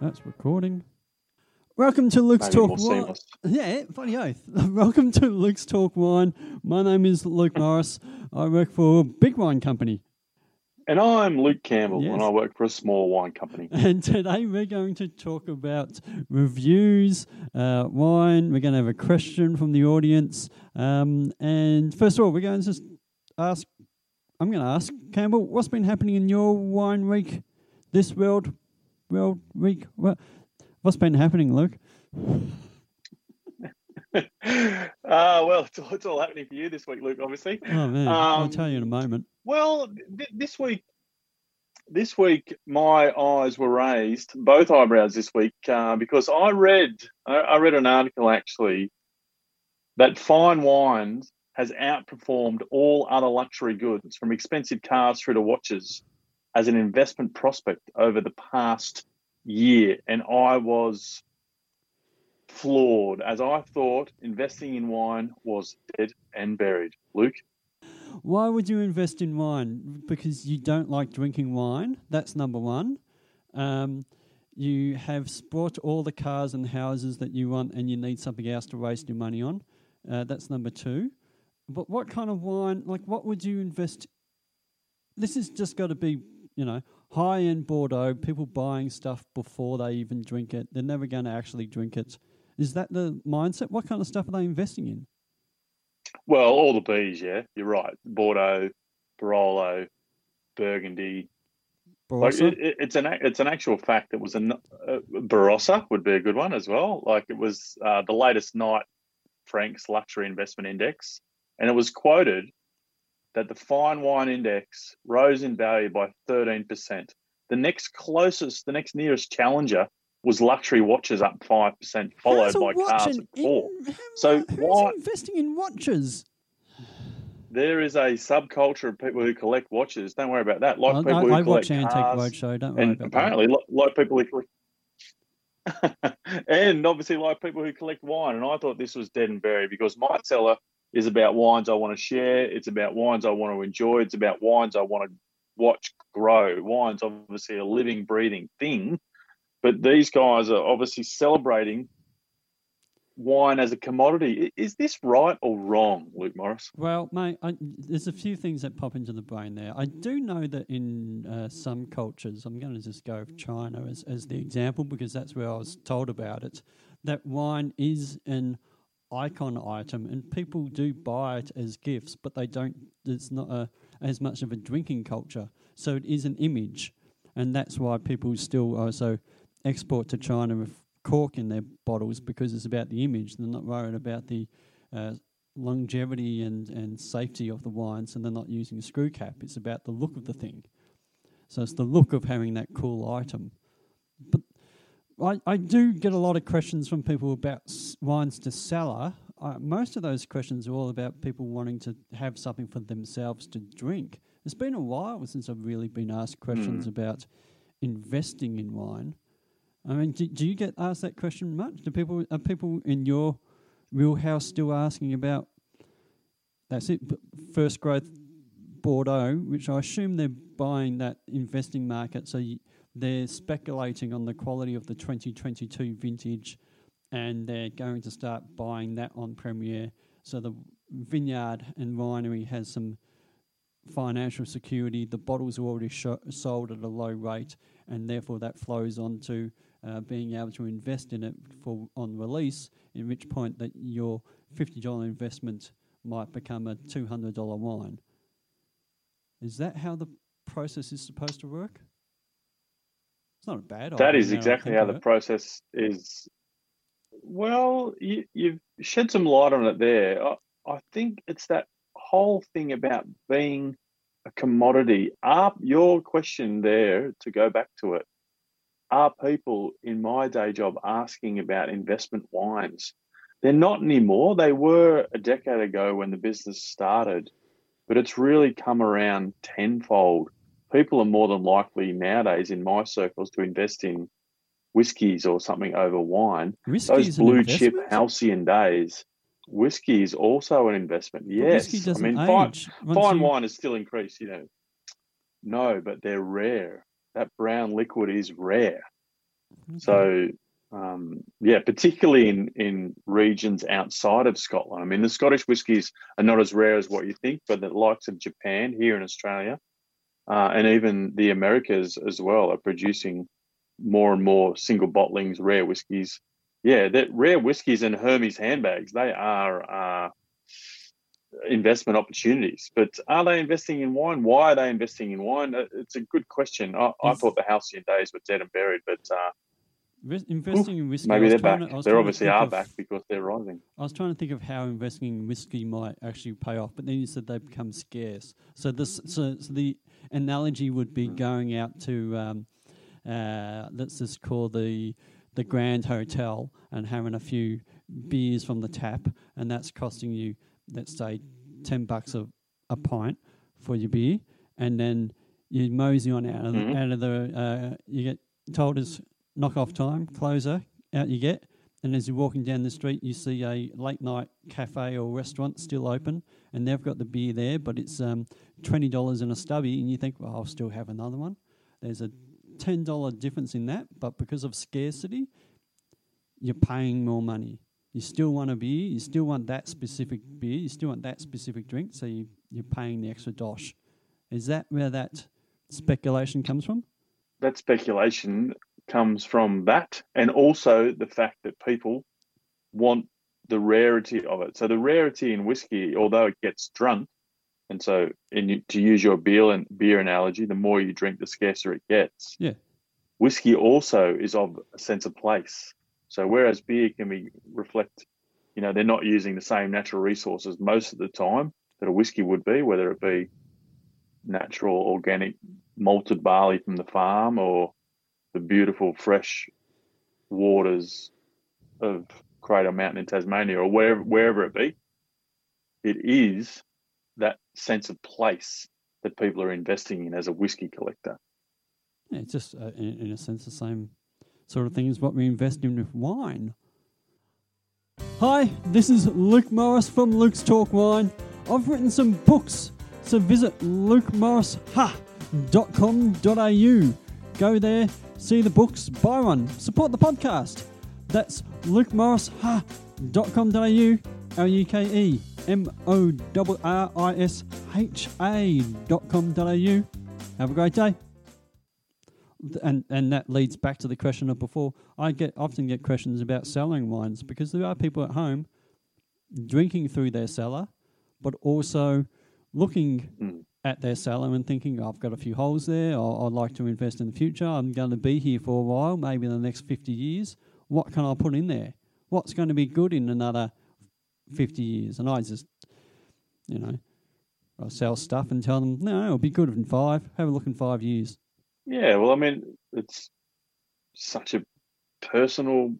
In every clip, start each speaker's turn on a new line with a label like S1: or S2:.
S1: That's recording. Welcome to Luke's
S2: Maybe
S1: Talk Wine.
S2: seamless.
S1: Yeah, funny oath. Welcome to Luke's Talk Wine. My name is Luke Morris. I work for a Big Wine Company.
S2: And I'm Luke Campbell,
S1: Yes.
S2: and I work for a small wine company.
S1: And today we're going to talk about reviews, uh, wine. We're going to have a question from the audience. Um, and first of all, we're going to just ask, I'm going to ask Campbell, what's been happening in your wine week, this world, world week? What, what's been happening, Luke?
S2: uh, well, it's all, it's all happening for you this week, Luke, obviously.
S1: Oh, man. I'll
S2: Um,
S1: tell you in a moment.
S2: Well, th- this week, this week, my eyes were raised, both eyebrows this week, uh, because I read, I, I read an article actually that fine wines has outperformed all other luxury goods, from expensive cars through to watches, as an investment prospect over the past year, and I was floored, as I thought investing in wine was dead and buried. Luke.
S1: Why would you invest in wine? Because you don't like drinking wine. That's number one. Um, you have bought all the cars and houses that you want, and you need something else to waste your money on. Uh, that's number two. But what kind of wine? Like, what would you invest? This has just got to be, you know, high end Bordeaux. People buying stuff before they even drink it. They're never going to actually drink it. Is that the mindset? What kind of stuff are they investing in?
S2: Well, all the bees, yeah, you're right. Bordeaux, Barolo, Burgundy. Like
S1: Barossa?
S2: it, it- it's an it's an actual fact. It was a uh, Barossa would be a good one as well. Like it was uh, the latest Knight Frank's luxury investment index, and it was quoted that the fine wine index rose in value by 13 percent. The next closest, the next nearest challenger was luxury watches up five percent, followed by cars at four.
S1: in-
S2: So
S1: who's
S2: why-
S1: investing in watches?
S2: There is a subculture of people who collect watches. Don't worry about that. Like
S1: I,
S2: people who
S1: I
S2: collect
S1: watch Antique
S2: cars,
S1: Roadshow. Don't worry
S2: and
S1: about
S2: apparently, li- like people who collect, and obviously like people who collect wine. And I thought this was dead and buried because my cellar is about wines I want to share. It's about wines I want to enjoy. It's about wines I want to watch grow. Wine's obviously a living, breathing thing, but these guys are obviously celebrating wine as a commodity. Is this right or wrong, Luke Morris?
S1: Well, mate, I, there's a few things that pop into the brain there. I do know that in uh, some cultures, I'm going to just go with China as, as the example because that's where I was told about it, that wine is an icon item and people do buy it as gifts, but they don't, it's not a, as much of a drinking culture. So it is an image. And that's why people still also export to China with cork in their bottles because it's about the image. They're not worried about the uh, longevity and, and safety of the wines, and they're not using a screw cap. It's about the look of the thing. So it's the look of having that cool item. I, I do get a lot of questions from people about s- wines to cellar. Uh, most of those questions are all about people wanting to have something for themselves to drink. It's been a while since I've really been asked questions about investing in wine. I mean, do, do you get asked that question much? Do people are people in your real house still asking about that's it first growth Bordeaux, which I assume they're buying that investing market, so you, they're speculating on the quality of the 2022 vintage, and they're going to start buying that en primeur. So the vineyard and winery has some financial security. The bottles are already sho- sold at a low rate, and therefore that flows on to uh, being able to invest in it for on release. In which point that your fifty dollar investment might become a two hundred dollar wine. Is that how the process is supposed to work? It's not a bad
S2: That is exactly how the
S1: it.
S2: process is. Well, you, you've shed some light on it there. I, I think it's that whole thing about being a commodity. Are your question there to go back to it? Are people in my day job asking about investment wines? They're not anymore. They were a decade ago when the business started, but it's really come around tenfold people are more than likely nowadays in my circles to invest in whiskies or something over wine.
S1: Whiskey
S2: Those
S1: is an
S2: blue chip halcyon days, whiskey is also an investment. Yes, I mean fine, fine
S1: you-
S2: wine is still increased. You know, no, but they're rare. That brown liquid is rare. So, um, yeah, particularly in, in regions outside of Scotland. I mean, the Scottish whiskies are not as rare as what you think, but the likes of Japan here in Australia uh, and even the Americas as well are producing more and more single bottlings, rare whiskies. Yeah, that rare whiskies and Hermes handbags, they are uh, investment opportunities. But are they investing in wine? Why are they investing in wine? Uh, it's a good question. I, I thought the halcyon days were dead and buried, but uh,
S1: investing in whiskey.
S2: Maybe they're back. To, they obviously are of, back because they're rising.
S1: I was trying to think of how investing in whiskey might actually pay off, but then you said they become scarce. So this, so, so the analogy would be going out to, um, uh, let's just call the the Grand Hotel and having a few beers from the tap, and that's costing you, let's say, ten bucks a, a pint for your beer, and then you mosey on out of mm-hmm. the, out of the uh, you get told as knock off time, closer, out you get. And as you're walking down the street, you see a late night cafe or restaurant still open, and they've got the beer there, but it's um, twenty dollars in a stubby, and you think, well, I'll still have another one. There's a ten dollar difference in that, but because of scarcity, you're paying more money. You still want a beer, you still want that specific beer, you still want that specific drink, so you, you're paying the extra dosh. Is that where that speculation comes from?
S2: That speculation comes from that, and also the fact that people want the rarity of it. So the rarity in whiskey, although it gets drunk, and so in, to use your beer and beer analogy, the more you drink, the scarcer it gets.
S1: Yeah.
S2: Whiskey also is of a sense of place. So whereas beer can be reflect, you know, they're not using the same natural resources most of the time that a whiskey would be, whether it be natural, organic, malted barley from the farm or the beautiful fresh waters of Cradle Mountain in Tasmania or wherever wherever it be, it is that sense of place that people are investing in as a whiskey collector.
S1: Yeah, it's just uh, in, in, a sense the same sort of thing as what we invest in with wine. Hi, this is Luke Morris from Luke's Talk Wine. I've written some books, so visit lukemorris.com.au. Go there, see the books, buy one, support the podcast. That's lukemorris.com.au, L U K E M O R R I S H A.com.au. Have a great day. And and that leads back to the question of before. I get often get questions about selling wines because there are people at home drinking through their cellar, but also looking mm at their cellar and thinking, I've got a few holes there, or I'd like to invest in the future, I'm going to be here for a while, maybe in the next 50 years. What can I put in there? What's going to be good in another 50 years? And I just, you know, I sell stuff and tell them, no, it'll be good in five. Have a look in five years.
S2: Yeah, well, I mean, it's such a personal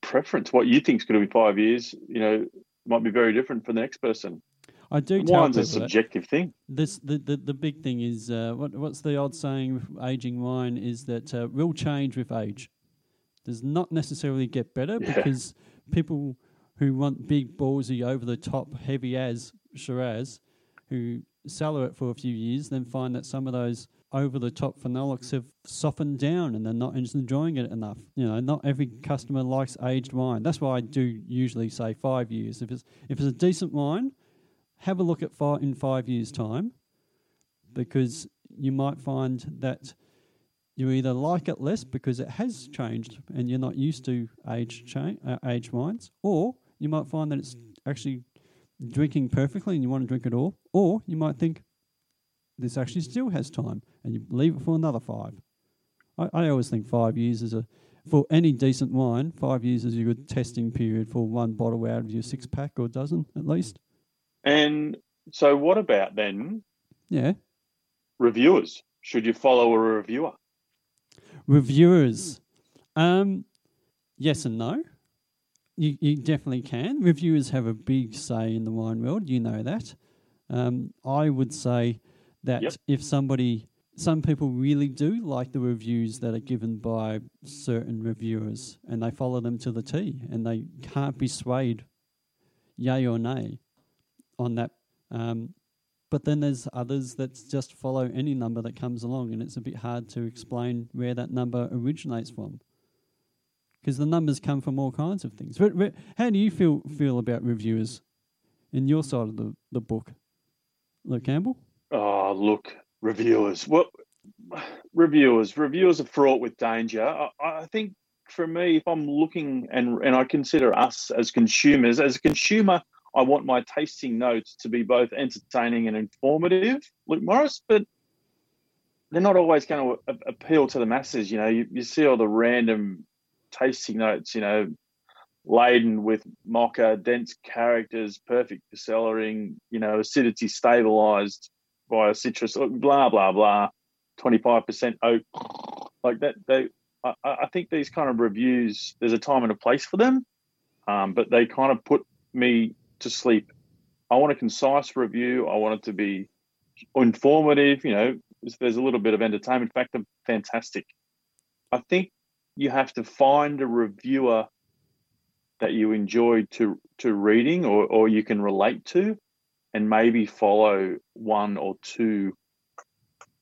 S2: preference. What you think is going to be five years, you know, might be very different for the next person.
S1: I do.
S2: tell Wine's a subjective thing.
S1: This the, the, the big thing is uh, what what's the old saying with aging wine is that uh, will change with age. Does not necessarily get better yeah. because people who want big ballsy over the top heavy as Shiraz, who cellar it for a few years, then find that some of those over the top phenolics have softened down and they're not enjoying it enough. You know, not every customer likes aged wine. That's why I do usually say five years. If it's if it's a decent wine have a look at five, in five years' time because you might find that you either like it less because it has changed and you're not used to age cha- uh, age wines, or you might find that it's actually drinking perfectly and you want to drink it all, or you might think this actually still has time and you leave it for another five. I, I always think five years is a for any decent wine, five years is a good testing period for one bottle out of your six pack or dozen at least.
S2: And so, what about then?
S1: Yeah.
S2: Reviewers. Should you follow a reviewer?
S1: Reviewers. Um, yes and no. You, you definitely can. Reviewers have a big say in the wine world. You know that. Um, I would say that yep. if somebody, some people really do like the reviews that are given by certain reviewers and they follow them to the T and they can't be swayed, yay or nay on that. Um, but then there's others that just follow any number that comes along, and it's a bit hard to explain where that number originates from. because the numbers come from all kinds of things. But, but how do you feel feel about reviewers in your side of the, the book, Luke Campbell?
S2: Oh, look, reviewers. Well, reviewers, reviewers are fraught with danger. I, I think for me, if I'm looking and and I consider us as consumers, as a consumer, I want my tasting notes to be both entertaining and informative, Luke Morris, but they're not always going to appeal to the masses. You know, you, you see all the random tasting notes, you know, laden with mocha, dense characters, perfect for cellaring, you know, acidity stabilized by a citrus, blah, blah, blah, 25% oak. Like that, they, I, I, think these kind of reviews, there's a time and a place for them, um, but they kind of put me to sleep. I want a concise review. I want it to be informative. You know, there's a little bit of entertainment factor. Fantastic. I think you have to find a reviewer that you enjoy to to reading or, or you can relate to and maybe follow one or two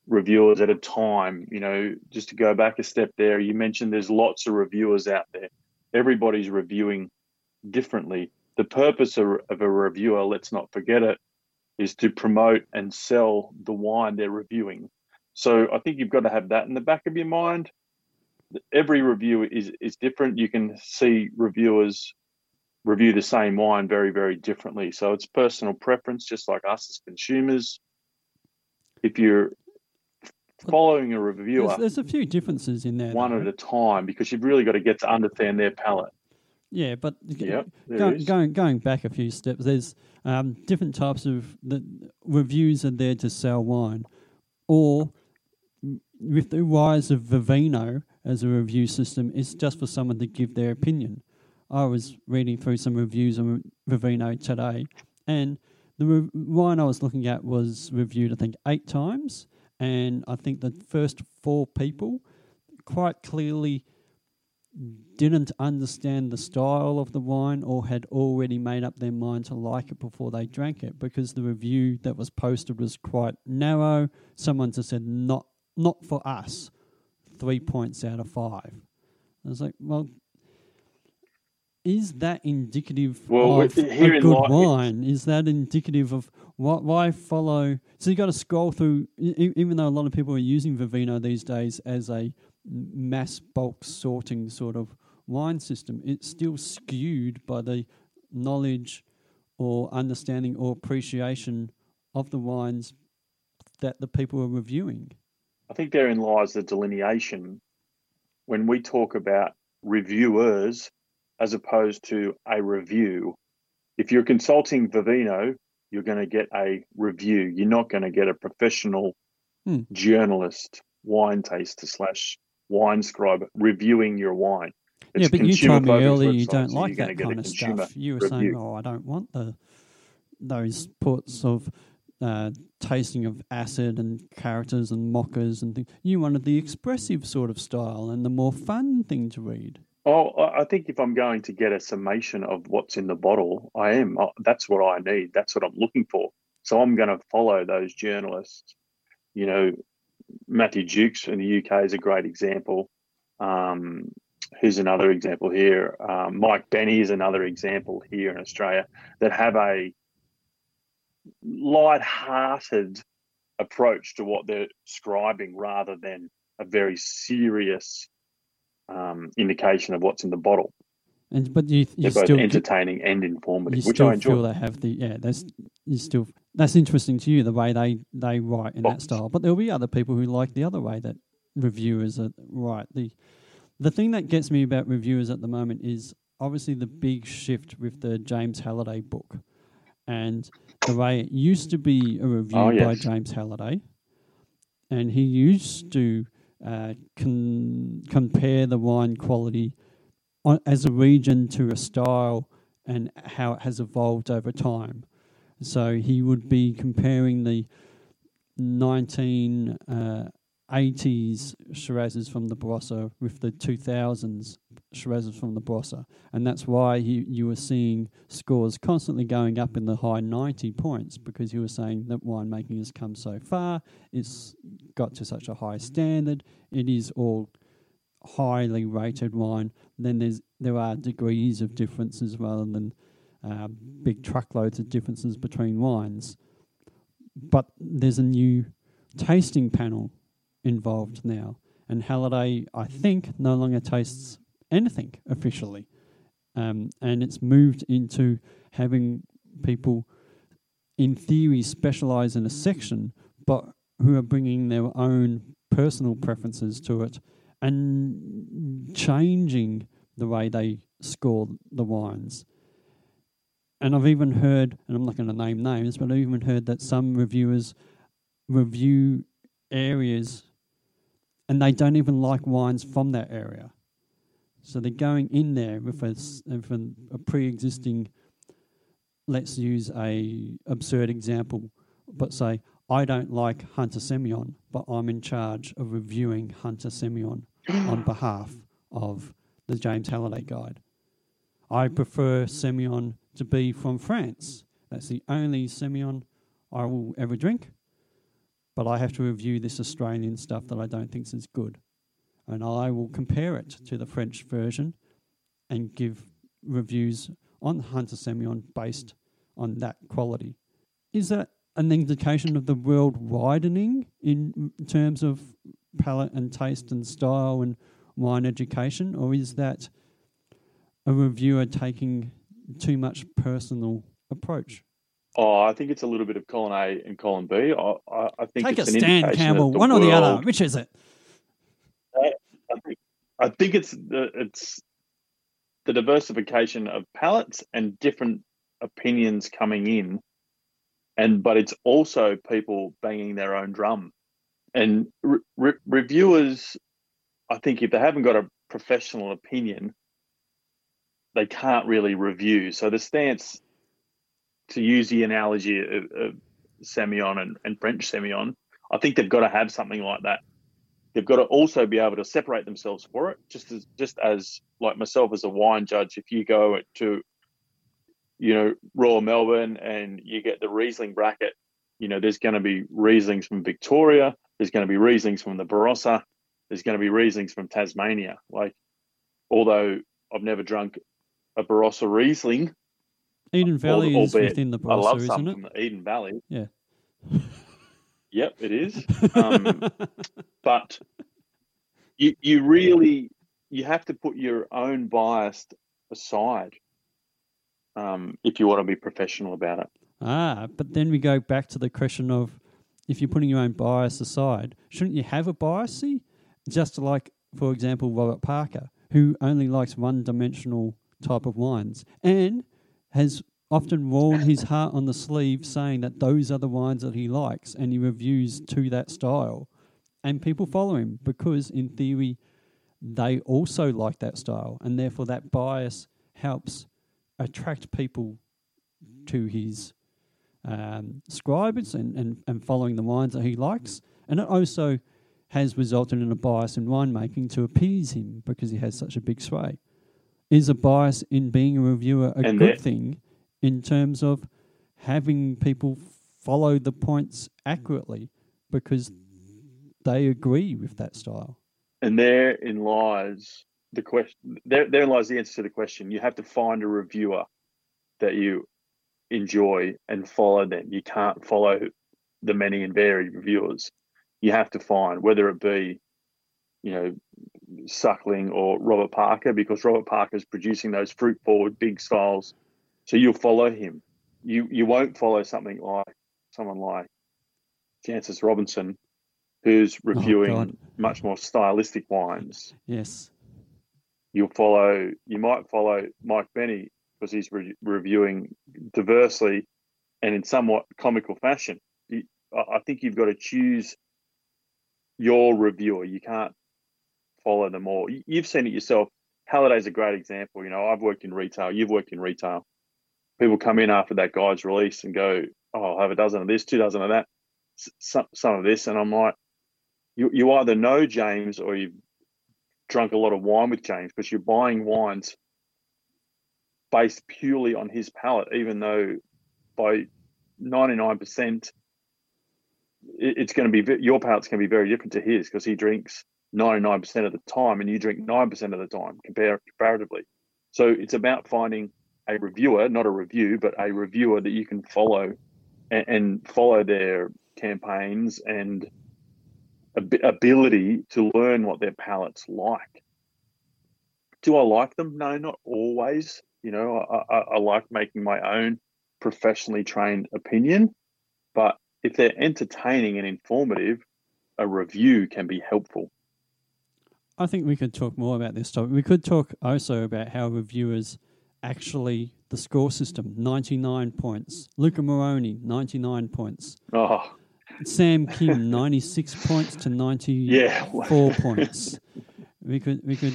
S2: reviewers at a time you know just to go back a step there you mentioned there's lots of reviewers out there everybody's reviewing differently the purpose of, of a reviewer let's not forget it is to promote and sell the wine they're reviewing so i think you've got to have that in the back of your mind every review is is different. You can see reviewers review the same wine very very differently. So it's personal preference, just like us as consumers. If you're following a reviewer,
S1: there's, there's a few differences in there,
S2: one
S1: though.
S2: at a time, because you've really got to get to understand their palate.
S1: Yeah, but
S2: yep,
S1: go, going going back a few steps, there's um, different types of the reviews are there to sell wine, or with the rise of Vivino, as a review system. It's just for someone to give their opinion. I was reading through some reviews on Vivino today, and the re- wine I was looking at was reviewed, I think, eight times. And I think the first four people quite clearly didn't understand the style of the wine or had already made up their mind to like it before they drank it because the review that was posted was quite narrow. Someone just said, not, not for us three points out of five. I was like, well, is that indicative
S2: well,
S1: of a good wine? Is that indicative of what? Why follow? So you got to scroll through. Even though a lot of people are using Vivino these days as a mass bulk sorting sort of wine system, it's still skewed by the knowledge or understanding or appreciation of the wines that the people are reviewing.
S2: I think therein lies the delineation when we talk about reviewers as opposed to a review. If you're consulting Vivino, you're going to get a review. You're not going to get a professional hmm. journalist, wine taster slash wine scribe reviewing your wine.
S1: It's yeah, but you told me earlier you don't so like that kind of stuff. You were review. saying, "Oh, I don't want the those puts of uh, tasting of acid and characters and mockers and things. You wanted the expressive sort of style and the more fun thing to read.
S2: Oh, I think if I'm going to get a summation of what's in the bottle, I am. That's what I need. That's what I'm looking for. So I'm going to follow those journalists. You know, Matthew Jukes in the UK is a great example. Um, who's another example here? Um, Mike Bennie is another example here in Australia that have a light-hearted approach to what they're scribing rather than a very serious um, indication of what's in the bottle.
S1: And but you, you
S2: they're
S1: still
S2: both entertaining and informative,
S1: you
S2: which
S1: still
S2: I enjoy.
S1: feel they have the yeah. That's you still that's interesting to you the way they they write in that style. But there'll be other people who like the other way that reviewers are right. The the thing that gets me about reviewers at the moment is obviously the big shift with the James Halliday book and the way it used to be a review oh, yes. by James Halliday, and he used to uh, con- compare the wine quality on, as a region to a style and how it has evolved over time. So he would be comparing the 19 uh, 80s Shirazes from the Barossa with the 2000s Shirazes from the Barossa. And that's why he, you were seeing scores constantly going up in the high 90 points because you were saying that winemaking has come so far, it's got to such a high standard, it is all highly rated wine, then there's there are degrees of differences rather than uh, big truckloads of differences between wines. But there's a new tasting panel involved now, and Halliday, I think, no longer tastes anything officially, um, and it's moved into having people, in theory, specialize in a section, but who are bringing their own personal preferences to it and changing the way they score the wines. And I've even heard, and I'm not going to name names, but I've even heard that some reviewers review areas and they don't even like wines from that area. So they're going in there with a, with a pre-existing. Let's use a absurd example, but say I don't like Hunter Semillon, but I'm in charge of reviewing Hunter Semillon on behalf of the James Halliday Guide. I prefer Semillon to be from France. That's the only Semillon I will ever drink. But I have to review this Australian stuff that I don't think is good. And I will compare it to the French version and give reviews on Hunter Semillon based on that quality. Is that an indication of the world widening in terms of palate and taste and style and wine education, or is that a reviewer taking too much personal approach?
S2: Oh, I think it's a little bit of column A and column B. I, I, I think
S1: take
S2: it's
S1: a stand, Campbell. One
S2: world,
S1: or the other. Which is it?
S2: I, I, think, I think it's the it's the diversification of palates and different opinions coming in and but it's also people banging their own drum. And re- reviewers i think if they haven't got a professional opinion they can't really review. So the stance to use the analogy of, of semillon and, and french semillon i think they've got to have something like that. They've got to also be able to separate themselves for it just as just as like myself as a wine judge if you go to you know, Royal Melbourne and you get the Riesling bracket, you know, there's going to be Rieslings from Victoria, there's going to be Rieslings from the Barossa, there's going to be Rieslings from Tasmania. Like, although I've never drunk a Barossa Riesling.
S1: Eden Valley is within the Barossa, I love some
S2: from the Eden Valley.
S1: Yeah.
S2: yep, it is. Um, but you you really you have to put your own bias aside um, if you want to be professional about it.
S1: Ah, but then we go back to the question of if you're putting your own bias aside, shouldn't you have a bias? Just like, for example, Robert Parker, who only likes one dimensional type of wines and has often worn his heart on the sleeve saying that those are the wines that he likes and he reviews to that style. And people follow him because, in theory, they also like that style, and therefore that bias helps attract people to his um, scribes and, and, and following the wines that he likes. And it also has resulted in a bias in winemaking to appease him because he has such a big sway. Is a bias in being a reviewer a and good thing in terms of having people follow the points accurately because they agree with that style?
S2: And therein lies the question there, there lies the answer to the question. You have to find a reviewer that you enjoy and follow them. You can't follow the many and varied reviewers. You have to find whether it be you know suckling or robert parker because robert parker is producing those fruit forward big styles so you'll follow him. You you won't follow something like someone like Jancis Robinson who's oh, reviewing oh, much more stylistic wines.
S1: Yes
S2: you'll follow, you might follow Mike Bennie because he's re- reviewing diversely and in somewhat comical fashion. I think you've got to choose your reviewer. You can't follow them all. You've seen it yourself. Halliday's a great example. You know, I've worked in retail. You've worked in retail. People come in after that guide's release and go, "Oh, I'll have a dozen of this, two dozen of that, some some of this," and I'm like, "You you either know James or you've drunk a lot of wine with James because you're buying wines based purely on his palate, even though by 99% it's going to be your palate's going to be very different to his because he drinks 99% of the time and you drink 9% of the time compare, comparatively. So it's about finding a reviewer, not a review, but a reviewer that you can follow and, follow their campaigns and ability to learn what their palate's like. Do I like them? No, not always. You know, I, I, I like making my own professionally trained opinion, but if they're entertaining and informative, a review can be helpful.
S1: I think we could talk more about this topic. We could talk also about how reviewers actually the score system 99 points. Luca Maroni 99 points.
S2: Oh,
S1: Sam Kim 96 points to 94
S2: Yeah.
S1: points. We could we could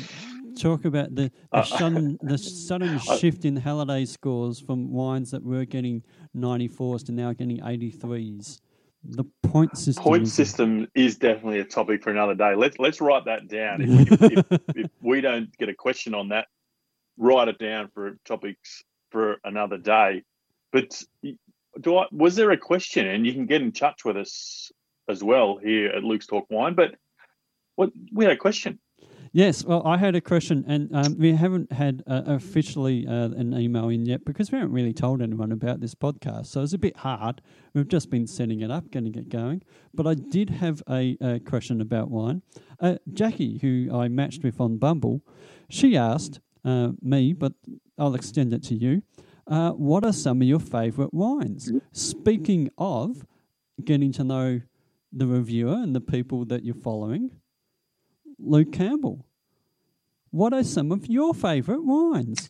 S1: talk about the, the
S2: Uh,
S1: sudden the sudden shift in Halliday scores from wines that were getting 94s to now getting 83s. The point system.
S2: point
S1: is-
S2: system is definitely a topic for another day. Let's let's write that down. If, if, if, if we don't get a question on that, write it down for topics for another day. But do I, was there a question? And you can get in touch with us as well here at Luke's Talk Wine. But what we had a question.
S1: Yes, well, I had a question, and um, we haven't had uh, officially uh, an email in yet because we haven't really told anyone about this podcast. So it's a bit hard. We've just been setting it up, getting it going. But I did have a, a question about wine. Uh, Jackie, who I matched with on Bumble, she asked uh, me, but I'll extend it to you. Uh, what are some of your favourite wines? Speaking of getting to know the reviewer and the people that you're following, Luke Campbell. What are some of your favourite wines?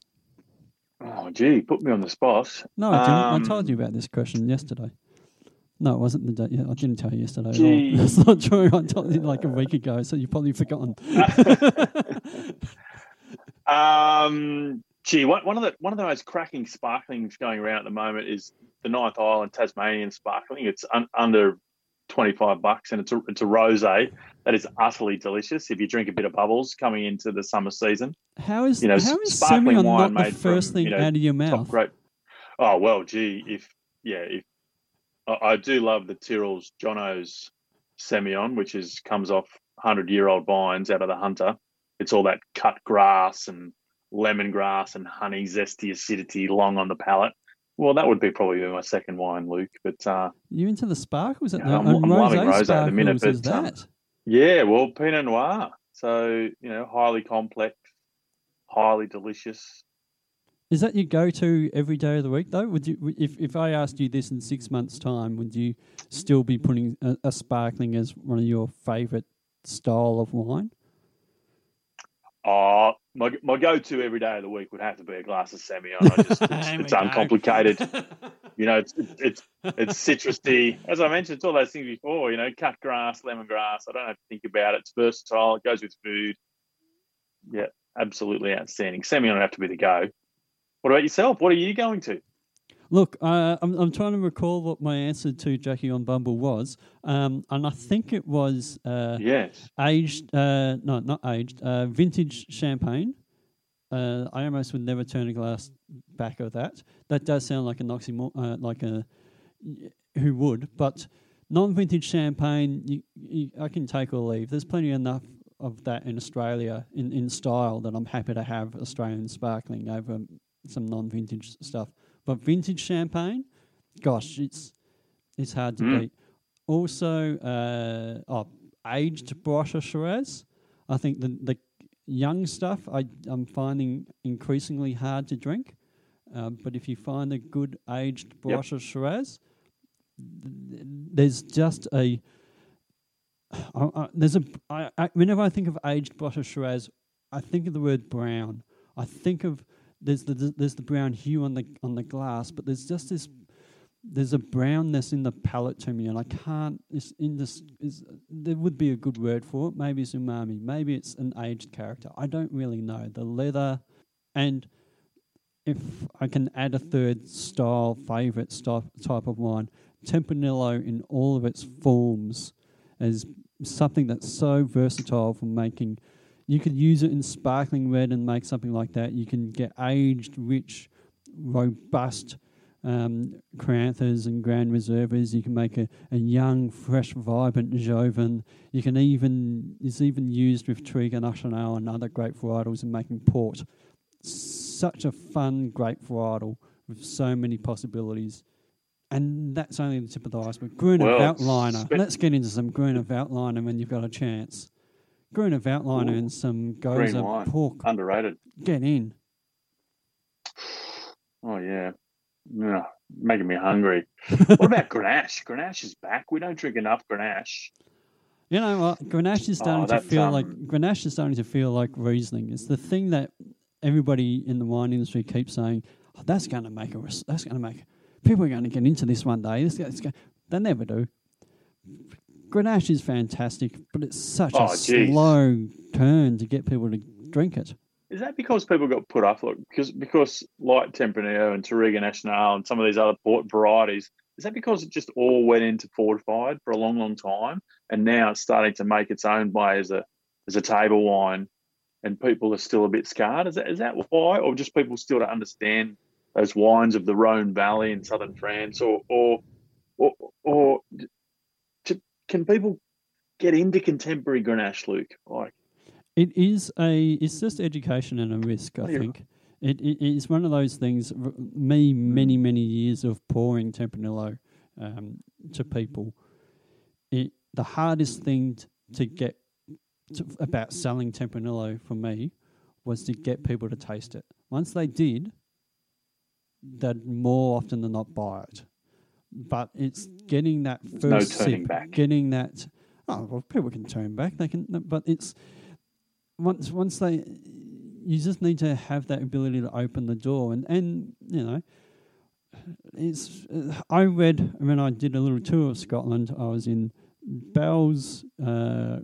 S2: Oh, gee, put me on the spot.
S1: No, I didn't.
S2: Um,
S1: I told you about this question yesterday. No, it wasn't the day. Yeah, I didn't tell you yesterday
S2: Gee.
S1: That's not true. I told you like a week ago, so you've probably forgotten.
S2: Um, gee, one, one of the one of the most cracking sparklings going around at the moment is the Ninth Island Tasmanian sparkling. It's un, under twenty five bucks, and it's a it's a rosé that is utterly delicious. If you drink a bit of bubbles coming into the summer season,
S1: How is
S2: You know,
S1: how is
S2: sparkling
S1: Semillon
S2: wine
S1: not the
S2: made
S1: first
S2: from,
S1: thing
S2: you know,
S1: out of your mouth?
S2: grape. Oh well, gee, if yeah, if I, I do love the Tyrrell's Johnno's Semillon, which is comes off hundred year old vines out of the Hunter. It's all that cut grass and lemongrass and honey, zesty acidity, long on the palate. Well, that would be probably my second wine, Luke. But uh,
S1: You into the sparkles? At
S2: Yeah,
S1: the,
S2: I'm- I'm loving
S1: rosé
S2: rosé at the minute, but, um, yeah, well, Pinot Noir. So you know, highly complex, highly delicious.
S1: Is that your go-to every day of the week, though? Would you, if if I asked you this in six months' time, would you still be putting a, a sparkling as one of your favourite style of wine?
S2: Oh, my, my go-to every day of the week would have to be a glass of Semillon. I just, it's, it's uncomplicated. You know, it's it's it's citrusy. As I mentioned, it's all those things before. You know, cut grass, lemongrass. I don't have to think about it. It's versatile. It goes with food. Yeah, absolutely outstanding. Semillon would have to be the go. What about yourself? What are you going to?
S1: Look, uh, I'm I'm trying to recall what my answer to Jackie on Bumble was, um, and I think it was uh,
S2: Yes.
S1: aged. Uh, no, not aged. Uh, vintage champagne. Uh, I almost would never turn a glass back of that. That does sound like an oxymor, uh, like a who would, but non-vintage champagne, you, you, I can take or leave. There's plenty enough of that in Australia in, in style that I'm happy to have Australian sparkling over some non-vintage stuff. But vintage champagne, gosh, it's it's hard to
S2: Mm.
S1: beat. Also, uh, oh, aged Barossa Shiraz. I think the the young stuff I I'm finding increasingly hard to drink. Um, but if you find a good aged
S2: Yep.
S1: Shiraz, th- there's just a I, I, there's a I, I, whenever I think of aged Barossa Shiraz, I think of the word brown. I think of there's the there's the brown hue on the on the glass, but there's just this there's a brownness in the palate to me, and I can't. It's in this. Is there would be a good word for it? Maybe it's umami. Maybe it's an aged character. I don't really know. The leather, and if I can add a third style, favorite style, type of wine, Tempranillo in all of its forms, is something that's so versatile for making. You could use it in sparkling red and make something like that. You can get aged, rich, robust um, Crianzas and Grand Reservas. You can make a, a young, fresh, vibrant Joven. You can even it's even used with Touriga Nacional and other grape varietals in making port. Such a fun grape varietal with so many possibilities. And that's only the tip of the iceberg. Gruner
S2: Well, spe-
S1: Let's get into some Gruner Veltliner when you've got a chance. Veltliner
S2: Ooh,
S1: and some Goza
S2: wine.
S1: pork.
S2: Underrated.
S1: Get in.
S2: Oh yeah. Yeah, making me hungry. what about Grenache? Grenache is back. We don't drink enough Grenache.
S1: You know what? Grenache is starting
S2: Oh,
S1: to feel like
S2: um,
S1: Grenache is starting to feel like Riesling. It's the thing that everybody in the wine industry keeps saying, oh, "That's going to make a. That's going to make people are going to get into this one day." This, it's go-" They never do. Grenache is fantastic, but it's such
S2: Oh,
S1: a
S2: geez.
S1: slow turn to get people to drink it.
S2: Is that because people got put off? Look, because because like Tempranillo and Touriga Nacional and some of these other port varieties, is that because it just all went into fortified for a long, long time, and now it's starting to make its own way as a as a table wine, and people are still a bit scarred? Is that is that why, or just people still don't understand those wines of the Rhone Valley in southern France, or or or, or can people get into contemporary Grenache, Luke? Like,
S1: It is a. It's just education and a risk. I think it, it is one of those things. Me, many many years of pouring Tempranillo um, to people. It the hardest thing to get to, about selling Tempranillo for me was to get people to taste it. Once they did, they'd more often than not buy it. But it's getting that first
S2: no
S1: sip,
S2: back.
S1: getting that. Oh well, people can turn back. They can, but it's once once they you just need to have that ability to open the door and and you know it's i read when i did a little tour of scotland i was in bell's uh,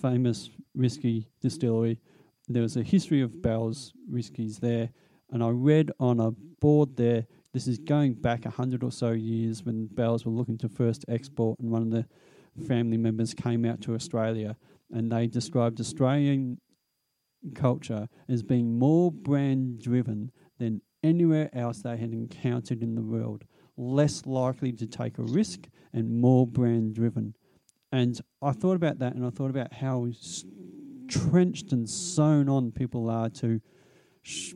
S1: famous whiskey distillery there was a history of bell's whiskies there and i read on a board there this is going back a hundred or so years when bell's were looking to first export and one of the family members came out to australia and they described australian culture as being more brand driven than anywhere else they had encountered in the world, less likely to take a risk and more brand driven. And I thought about that and I thought about how trenched and sewn on people are to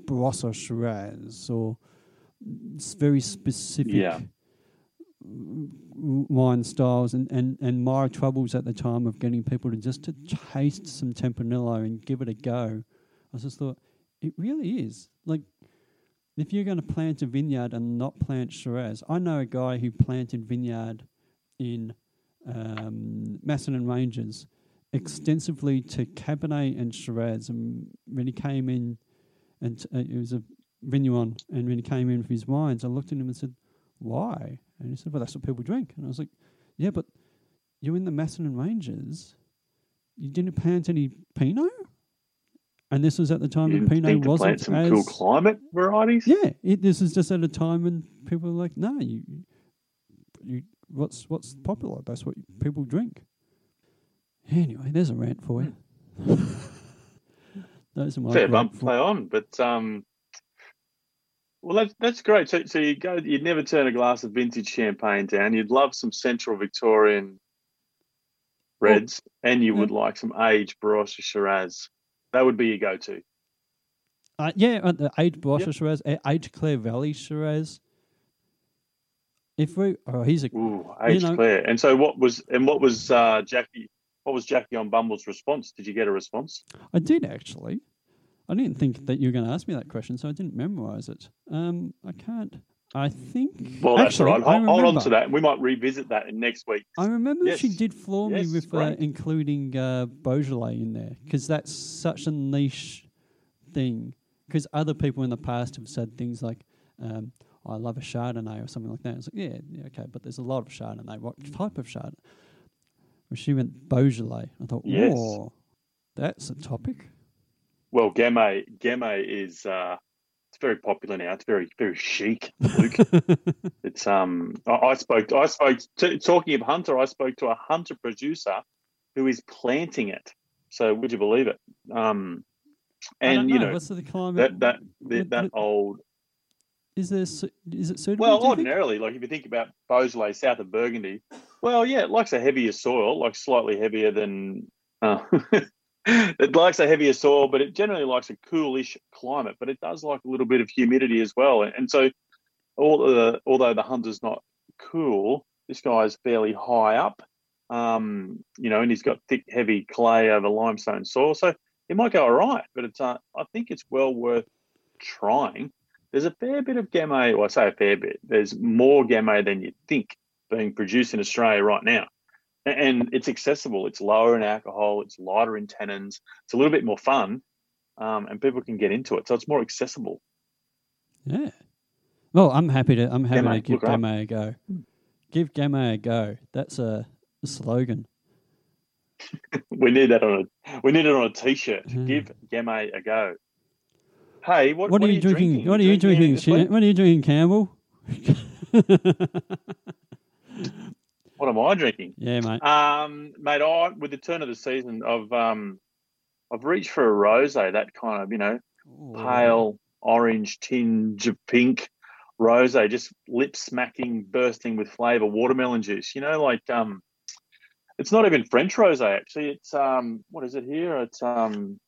S1: Barossa Shiraz or very specific
S2: Yeah.
S1: wine styles and, and, and my troubles at the time of getting people to just to taste some Tempranillo and give it a go. I just thought it really is like if you're going to plant a vineyard and not plant Shiraz. I know a guy who planted vineyard in um, Macedon Ranges extensively to Cabernet and Shiraz, and when he came in, and t- uh, it was a vigneron, and when he came in with his wines, I looked at him and said, "Why?" And he said, "Well, that's what people drink." And I was like, "Yeah, but you're in the Macedon Ranges. You didn't plant any Pinot." And this was at the time
S2: You
S1: when Pinot wasn't
S2: plant some
S1: as
S2: cool climate varieties?
S1: yeah, it, this is just at a time when people are like, no, you, you, what's what's popular? That's what people drink. Anyway, there's a rant for you. Those are my
S2: Fair bump, play on. But um, well, that's that's great. So, so you go, you'd never turn a glass of vintage champagne down. You'd love some Central Victorian reds, and you would like some aged Barossa Shiraz. That would be your go-to.
S1: Uh, yeah, uh, the aged Barossa
S2: Yep.
S1: Shiraz, aged Clare Valley Shiraz. If we, oh, he's a
S2: Ooh, aged
S1: know-
S2: Clare. And so, what was and what was uh, Jackie? What was Jackie on Bumble's response? Did you get a response?
S1: I did actually. I didn't think that you were going to ask me that question, so I didn't memorize it. Um, I can't. I think.
S2: Well, that's
S1: actually,
S2: all right.
S1: I
S2: Hold, on to that. We might revisit that in next week.
S1: I remember she did floor
S2: Yes,
S1: me with uh, including uh, Beaujolais in there because that's such a niche thing. Because other people in the past have said things like, um, "I love a Chardonnay" or something like that. It's like, yeah, yeah, okay, but there's a lot of Chardonnay. What type of Chardonnay? Well, she went Beaujolais. I thought,
S2: Yes.
S1: whoa, that's a topic.
S2: Well, Gamay Gamay is uh, it's very popular now. It's very very chic. Luke. it's um. I, I spoke. I spoke. To, talking of Hunter, I spoke to a Hunter producer who is planting it. So would you believe it? Um, and you know
S1: what's the climate?
S2: that that that,
S1: Would-
S2: that old
S1: Is there is it suitable?
S2: Well, ordinarily, like if you think about Beaujolais, south of Burgundy, well, yeah, it likes a heavier soil, like slightly heavier than. Uh, it likes a heavier soil, but it generally likes a coolish climate. But it does like a little bit of humidity as well. And so, although although the Hunter's not cool, this guy's fairly high up. Um, you know, and he's got thick, heavy clay over limestone soil, so it might go all right. But it's, uh, I think it's well worth trying. There's a fair bit of Gamay, well, I say a fair bit. There's more Gamay than you think being produced in Australia right now. And it's accessible. It's lower in alcohol. It's lighter in tannins. It's a little bit more fun, um, and people can get into it. So it's more accessible.
S1: Yeah. Well, I'm happy to. I'm happy
S2: Gamay,
S1: to give
S2: look it up.
S1: Gamay a go. Give Gamay a go. That's a, a slogan.
S2: We need that on a we need it on a t-shirt. Give Gamay a go. Hey, what,
S1: What, are you drinking? What are you drinking?
S2: anything this week?
S1: Shan- What are you drinking, Campbell?
S2: What am I drinking?
S1: yeah, mate.
S2: Um, mate, I with the turn of the season, I've um, I've reached for a rosé, that kind of you know pale orange tinge of pink rosé, just lip smacking, bursting with flavour, watermelon juice. You know, like um, it's not even French rosé actually. It's um, what is it here? It's um,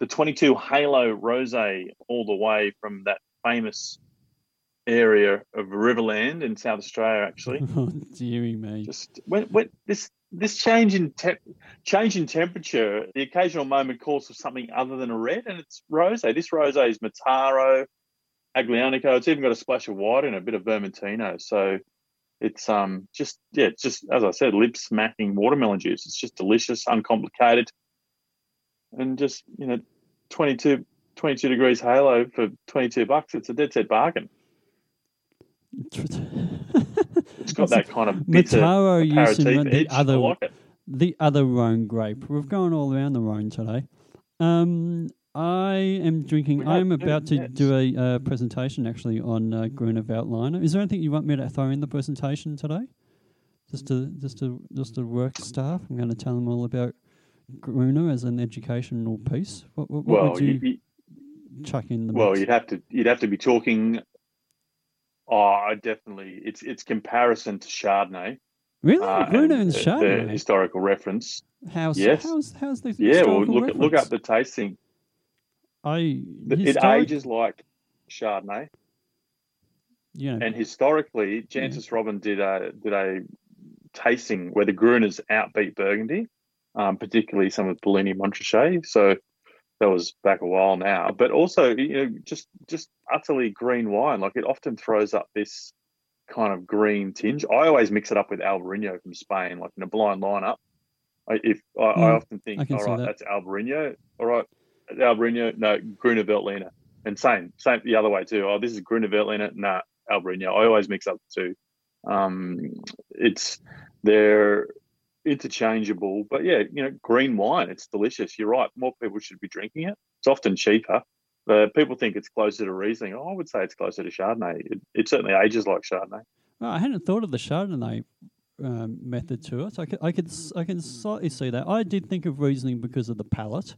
S2: the 22 Halo rosé, all the way from that famous area of Riverland in South Australia, actually
S1: Oh, dearie me.
S2: just when, when this this change in temp, change in temperature, the occasional moment calls for something other than a red, and it's rosé. This rosé is Mataro, Aglianico. It's even got a splash of white and a bit of Vermentino. So it's um just yeah, it's just as I said, lip smacking watermelon juice. It's just delicious, uncomplicated, and just you know, 22, 22 degrees halo for twenty two bucks. It's a dead set bargain. It's got that kind of bitter
S1: Mataro
S2: aperitif
S1: the other
S2: like it.
S1: the other Rhone grape. We've gone all around the Rhone today. Um, I am drinking. I am about to do a uh, presentation actually on uh, Gruner Veltliner. Is there anything you want me to throw in the presentation today? Just to just to just to work staff. I'm going to tell them all about Gruner as an educational piece. What, what, what
S2: Well,
S1: would you,
S2: you, you,
S1: chuck in the
S2: well,
S1: mix?
S2: you'd have to you'd have to be talking. Oh, I definitely. It's it's comparison to Chardonnay.
S1: really,
S2: uh,
S1: Gruner and
S2: and the- the
S1: Chardonnay.
S2: historical reference.
S1: how's
S2: yes.
S1: how's how's the
S2: Yeah, well, look at look up the tasting.
S1: I
S2: It
S1: historic-
S2: ages like Chardonnay,
S1: Yeah.
S2: and historically, Jancis Robinson did a did a tasting where the Gruners outbeat Burgundy, um, particularly some of Puligny Montrachet. So that was back a while now. But also, you know, just just utterly green wine. Like it often throws up this kind of green tinge. I always mix it up with Albarino from Spain, like in a blind lineup. I, if I, I
S1: Mm,
S2: often think,
S1: I
S2: all right,
S1: that.
S2: that's Albarino. All right, Albarino. No, Gruner Veltliner. And same, same the other way too. Oh, this is Gruner Veltliner. Nah, Albarino. I always mix up the two. Um, it's they're interchangeable, but yeah, you know, green wine. It's delicious. You're right. More people should be drinking it. It's often cheaper. Uh, people think it's closer to Riesling. Oh, I would say it's closer to Chardonnay. It, it certainly ages like Chardonnay.
S1: Well, I hadn't thought of the Chardonnay um, method to it. I could, I could, s- I can slightly see that. I did think of Riesling because of the palate.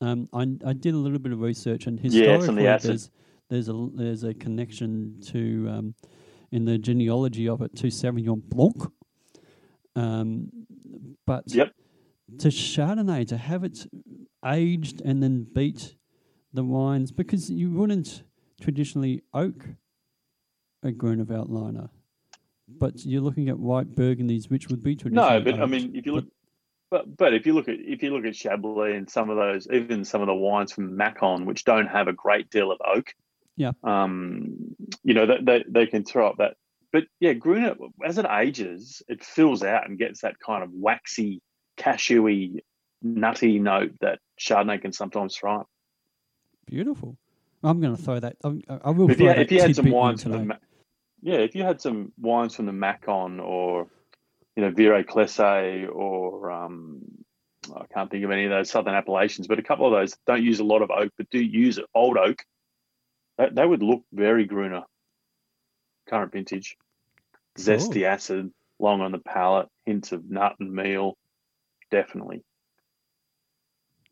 S1: Um, I, I did a little bit of research, and historically,
S2: and the
S1: there's there's a there's a connection to um, in the genealogy of it to Sauvignon Blanc. Um, but
S2: Yep.
S1: to Chardonnay to have it aged and then beat the wines because you wouldn't traditionally oak a Gruner Veltliner, but you're looking at white Burgundies, which would be traditionally.
S2: No, but I mean, if you look, but but if you look at if you look at Chablis and some of those, even some of the wines from Macon, which don't have a great deal of oak,
S1: Yeah.
S2: um, you know, they they, they can throw up that. But yeah, Gruner, as it ages, it fills out and gets that kind of waxy, cashewy, nutty note that Chardonnay can sometimes throw up.
S1: beautiful. I'm going to throw that. I'm, I will.
S2: If you,
S1: throw
S2: if you had some wines from the. Ma- yeah, if you had some wines from the Macon or, you know, Vire Clesse or um, I can't think of any of those Southern appellations, but a couple of those don't use a lot of oak, but do use old oak. That, they would look very Gruner, current vintage, zesty acid, long on the palate, hints of nut and meal, definitely.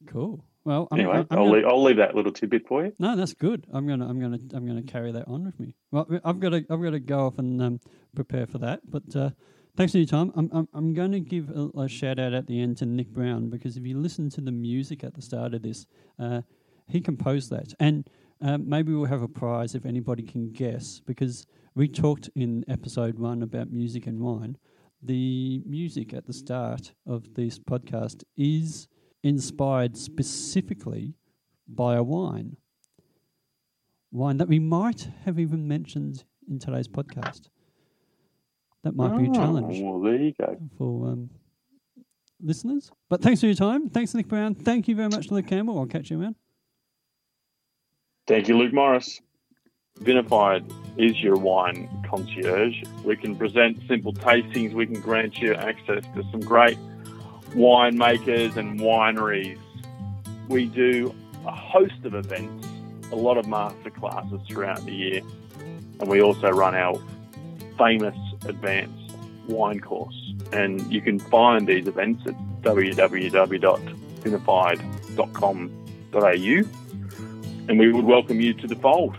S1: Cool. Well, I'm,
S2: anyway,
S1: I'm
S2: I'll,
S1: gonna-
S2: leave, I'll leave that little tidbit for you.
S1: No, that's good. I'm gonna, I'm gonna, I'm gonna carry that on with me. Well, I've got to, I've got to go off and um, prepare for that. But uh, thanks for your time. I'm, I'm, I'm going to give a, a shout out at the end to Nick Brown because if you listen to the music at the start of this, uh, he composed that, and um, maybe we'll have a prize if anybody can guess because we talked in episode one about music and wine. The music at the start of this podcast is inspired specifically by a wine. Wine that we might have even mentioned in today's podcast. That might be a
S2: Oh,
S1: challenge
S2: Well, there you go.
S1: for um, listeners. But thanks for your time. Thanks, Nick Brown. Thank you very much, Luke Campbell. I'll catch you, man.
S2: Thank you, Luke Morris. Vinified is your wine concierge. We can present simple tastings. We can grant you access to some great winemakers and wineries. We do a host of events, a lot of master classes throughout the year, and we also run our famous advanced wine course. And you can find these events at www.vinified.com.au and we would welcome you to the fold.